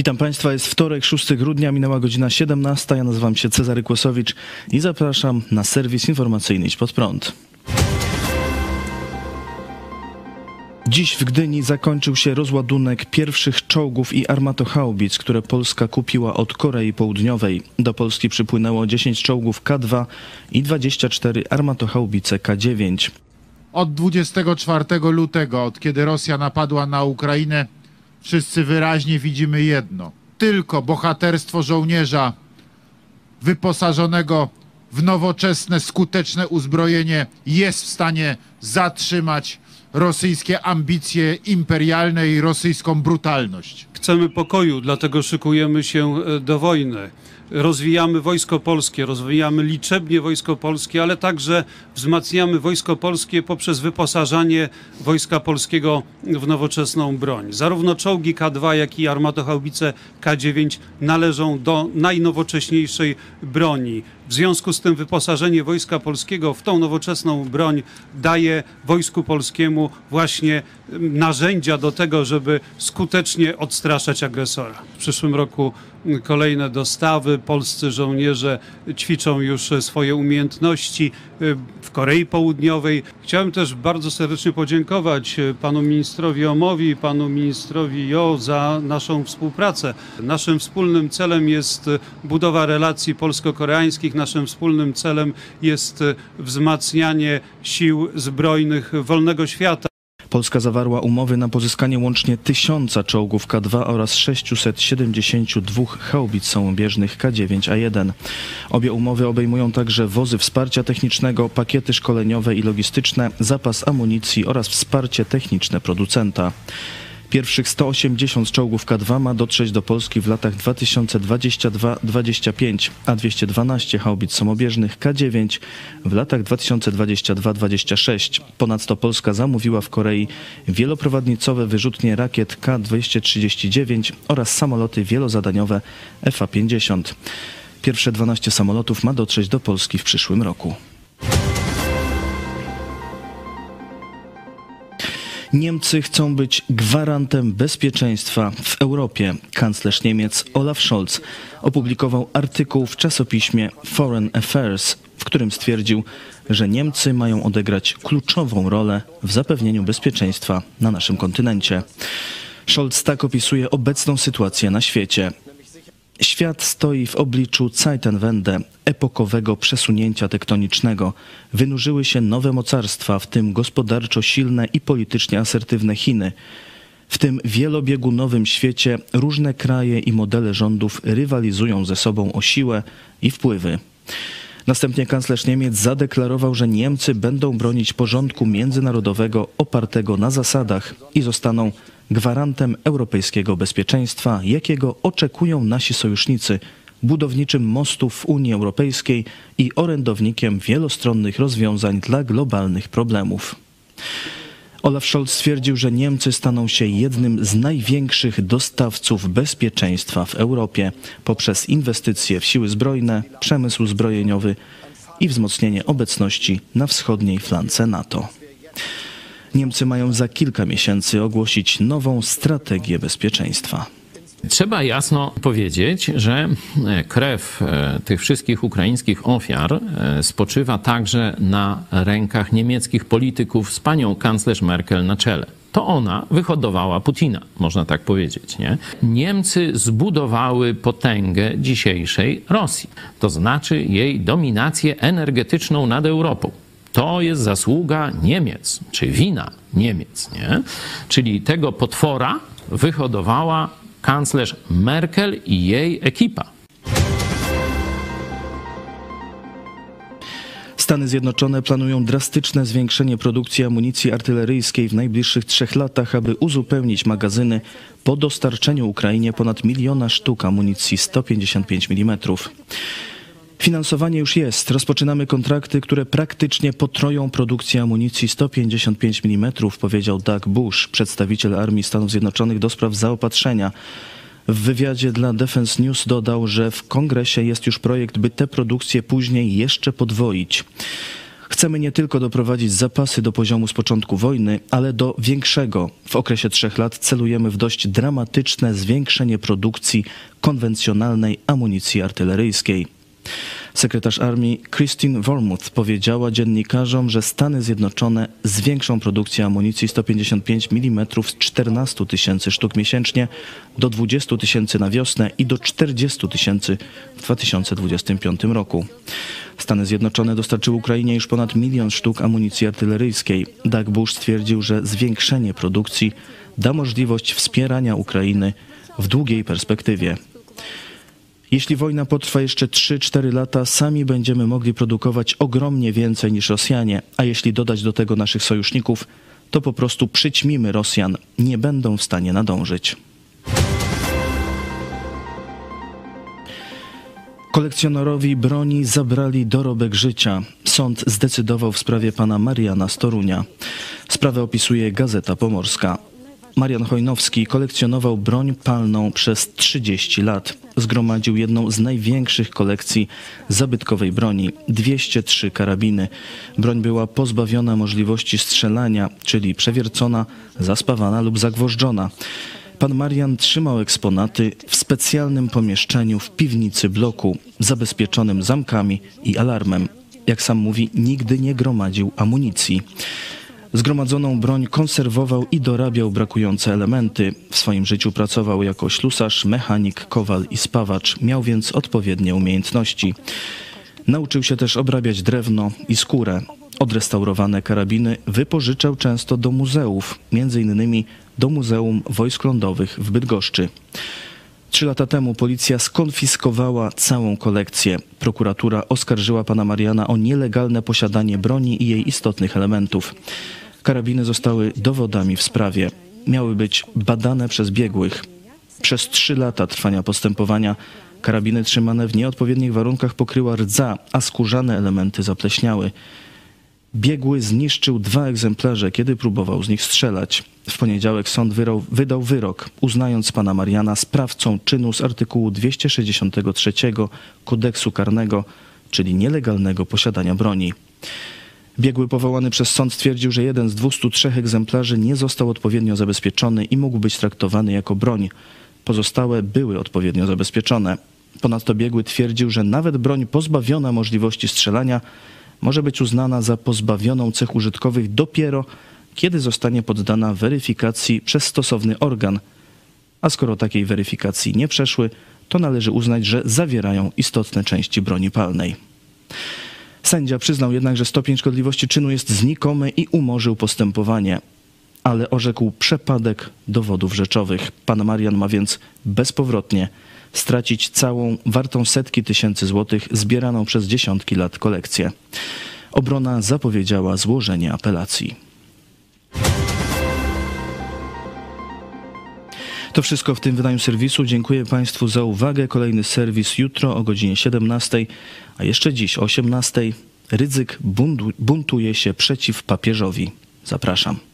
Witam Państwa, jest wtorek, 6 grudnia, minęła godzina 17. Ja nazywam się Cezary Kłosowicz i zapraszam na serwis informacyjny Idź Pod Prąd. Dziś w Gdyni zakończył się rozładunek pierwszych czołgów i armatochaubic, które Polska kupiła od Korei Południowej. Do Polski przypłynęło 10 czołgów K2 i 24 armatochaubice K9. Od 24 lutego, od kiedy Rosja napadła na Ukrainę, wszyscy wyraźnie widzimy jedno. Tylko bohaterstwo żołnierza wyposażonego w nowoczesne, skuteczne uzbrojenie jest w stanie zatrzymać rosyjskie ambicje imperialne i rosyjską brutalność. Chcemy pokoju, dlatego szykujemy się e, do wojny. Rozwijamy wojsko polskie, rozwijamy liczebnie wojsko polskie, ale także wzmacniamy wojsko polskie poprzez wyposażanie wojska polskiego w nowoczesną broń. Zarówno czołgi K2, jak i armatochaubice K9 należą do najnowocześniejszej broni. W związku z tym wyposażenie Wojska Polskiego w tą nowoczesną broń daje Wojsku Polskiemu właśnie narzędzia do tego, żeby skutecznie odstraszać agresora. W przyszłym roku kolejne dostawy. Polscy żołnierze ćwiczą już swoje umiejętności w Korei Południowej. Chciałem też bardzo serdecznie podziękować panu ministrowi Omowi i panu ministrowi Jo za naszą współpracę. Naszym wspólnym celem jest budowa relacji polsko-koreańskich. Naszym wspólnym celem jest wzmacnianie sił zbrojnych wolnego świata. Polska zawarła umowy na pozyskanie łącznie tysiąca czołgów K2 oraz 672 haubic samobieżnych K9A1. Obie umowy obejmują także wozy wsparcia technicznego, pakiety szkoleniowe i logistyczne, zapas amunicji oraz wsparcie techniczne producenta. Pierwszych 180 czołgów K2 ma dotrzeć do Polski w latach 2022-25, a 212 haubic samobieżnych K9 w latach 2022-26. Ponadto Polska zamówiła w Korei wieloprowadnicowe wyrzutnie rakiet K239 oraz samoloty wielozadaniowe FA-50. Pierwsze 12 samolotów ma dotrzeć do Polski w przyszłym roku. Niemcy chcą być gwarantem bezpieczeństwa w Europie. Kanclerz Niemiec Olaf Scholz opublikował artykuł w czasopiśmie Foreign Affairs, w którym stwierdził, że Niemcy mają odegrać kluczową rolę w zapewnieniu bezpieczeństwa na naszym kontynencie. Scholz tak opisuje obecną sytuację na świecie. Świat stoi w obliczu Zeitenwende, epokowego przesunięcia tektonicznego. Wynurzyły się nowe mocarstwa, w tym gospodarczo silne i politycznie asertywne Chiny. W tym wielobiegunowym świecie różne kraje i modele rządów rywalizują ze sobą o siłę i wpływy. Następnie kanclerz Niemiec zadeklarował, że Niemcy będą bronić porządku międzynarodowego opartego na zasadach i zostaną gwarantem europejskiego bezpieczeństwa, jakiego oczekują nasi sojusznicy, budowniczym mostów w Unii Europejskiej i orędownikiem wielostronnych rozwiązań dla globalnych problemów. Olaf Scholz stwierdził, że Niemcy staną się jednym z największych dostawców bezpieczeństwa w Europie poprzez inwestycje w siły zbrojne, przemysł zbrojeniowy i wzmocnienie obecności na wschodniej flance NATO. Niemcy mają za kilka miesięcy ogłosić nową strategię bezpieczeństwa. Trzeba jasno powiedzieć, że krew e, tych wszystkich ukraińskich ofiar e, spoczywa także na rękach niemieckich polityków z panią kanclerz Merkel na czele. To ona wyhodowała Putina, można tak powiedzieć. Nie? Niemcy zbudowały potęgę dzisiejszej Rosji, to znaczy jej dominację energetyczną nad Europą. To jest zasługa Niemiec, czy wina Niemiec, nie? Czyli tego potwora wyhodowała kanclerz Merkel i jej ekipa. Stany Zjednoczone planują drastyczne zwiększenie produkcji amunicji artyleryjskiej w najbliższych trzech latach, aby uzupełnić magazyny po dostarczeniu Ukrainie ponad miliona sztuk amunicji 155 mm. Finansowanie już jest. Rozpoczynamy kontrakty, które praktycznie potroją produkcję amunicji 155 mm, powiedział Doug Bush, przedstawiciel Armii Stanów Zjednoczonych do spraw zaopatrzenia. W wywiadzie dla Defense News dodał, że w kongresie jest już projekt, by tę produkcję później jeszcze podwoić. Chcemy nie tylko doprowadzić zapasy do poziomu z początku wojny, ale do większego. W okresie trzech lat celujemy w dość dramatyczne zwiększenie produkcji konwencjonalnej amunicji artyleryjskiej. Sekretarz armii Christine Wormuth powiedziała dziennikarzom, że Stany Zjednoczone zwiększą produkcję amunicji 155 mm z 14 tysięcy sztuk miesięcznie do 20 tysięcy na wiosnę i do 40 tysięcy w 2025 roku. Stany Zjednoczone dostarczyły Ukrainie już ponad milion sztuk amunicji artyleryjskiej. Doug Bush stwierdził, że zwiększenie produkcji da możliwość wspierania Ukrainy w długiej perspektywie. Jeśli wojna potrwa jeszcze 3-4 lata, sami będziemy mogli produkować ogromnie więcej niż Rosjanie, a jeśli dodać do tego naszych sojuszników, to po prostu przyćmimy Rosjan, nie będą w stanie nadążyć. Kolekcjonerowi broni zabrali dorobek życia. Sąd zdecydował w sprawie pana Mariana Storunia. Sprawę opisuje Gazeta Pomorska. Marian Chojnowski kolekcjonował broń palną przez 30 lat. Zgromadził jedną z największych kolekcji zabytkowej broni 203 karabiny. Broń była pozbawiona możliwości strzelania, czyli przewiercona, zaspawana lub zagwożdżona. Pan Marian trzymał eksponaty w specjalnym pomieszczeniu w piwnicy bloku, zabezpieczonym zamkami i alarmem. Jak sam mówi, nigdy nie gromadził amunicji. Zgromadzoną broń konserwował i dorabiał brakujące elementy. W swoim życiu pracował jako ślusarz, mechanik, kowal i spawacz. Miał więc odpowiednie umiejętności. Nauczył się też obrabiać drewno i skórę. Odrestaurowane karabiny wypożyczał często do muzeów, innymi do Muzeum Wojsk Lądowych w Bydgoszczy. Trzy lata temu policja skonfiskowała całą kolekcję. Prokuratura oskarżyła pana Mariana o nielegalne posiadanie broni i jej istotnych elementów. Karabiny zostały dowodami w sprawie. Miały być badane przez biegłych. Przez trzy lata trwania postępowania karabiny trzymane w nieodpowiednich warunkach pokryła rdza, a skórzane elementy zapleśniały. Biegły zniszczył dwa egzemplarze, kiedy próbował z nich strzelać. W poniedziałek sąd wyrał, wydał wyrok, uznając pana Mariana sprawcą czynu z artykułu 263 kodeksu karnego, czyli nielegalnego posiadania broni. Biegły powołany przez sąd stwierdził, że jeden z 203 egzemplarzy nie został odpowiednio zabezpieczony i mógł być traktowany jako broń. Pozostałe były odpowiednio zabezpieczone. Ponadto biegły twierdził, że nawet broń pozbawiona możliwości strzelania może być uznana za pozbawioną cech użytkowych dopiero kiedy zostanie poddana weryfikacji przez stosowny organ. A skoro takiej weryfikacji nie przeszły, to należy uznać, że zawierają istotne części broni palnej. Sędzia przyznał jednak, że stopień szkodliwości czynu jest znikomy i umorzył postępowanie, ale orzekł przepadek dowodów rzeczowych. Pan Marian ma więc bezpowrotnie stracić całą, wartą setki tysięcy złotych, zbieraną przez dziesiątki lat kolekcję. Obrona zapowiedziała złożenie apelacji. To wszystko w tym wydaniu serwisu. Dziękuję Państwu za uwagę. Kolejny serwis jutro o godzinie 17, a jeszcze dziś o 18. Rydzyk buntuje się przeciw papieżowi. Zapraszam.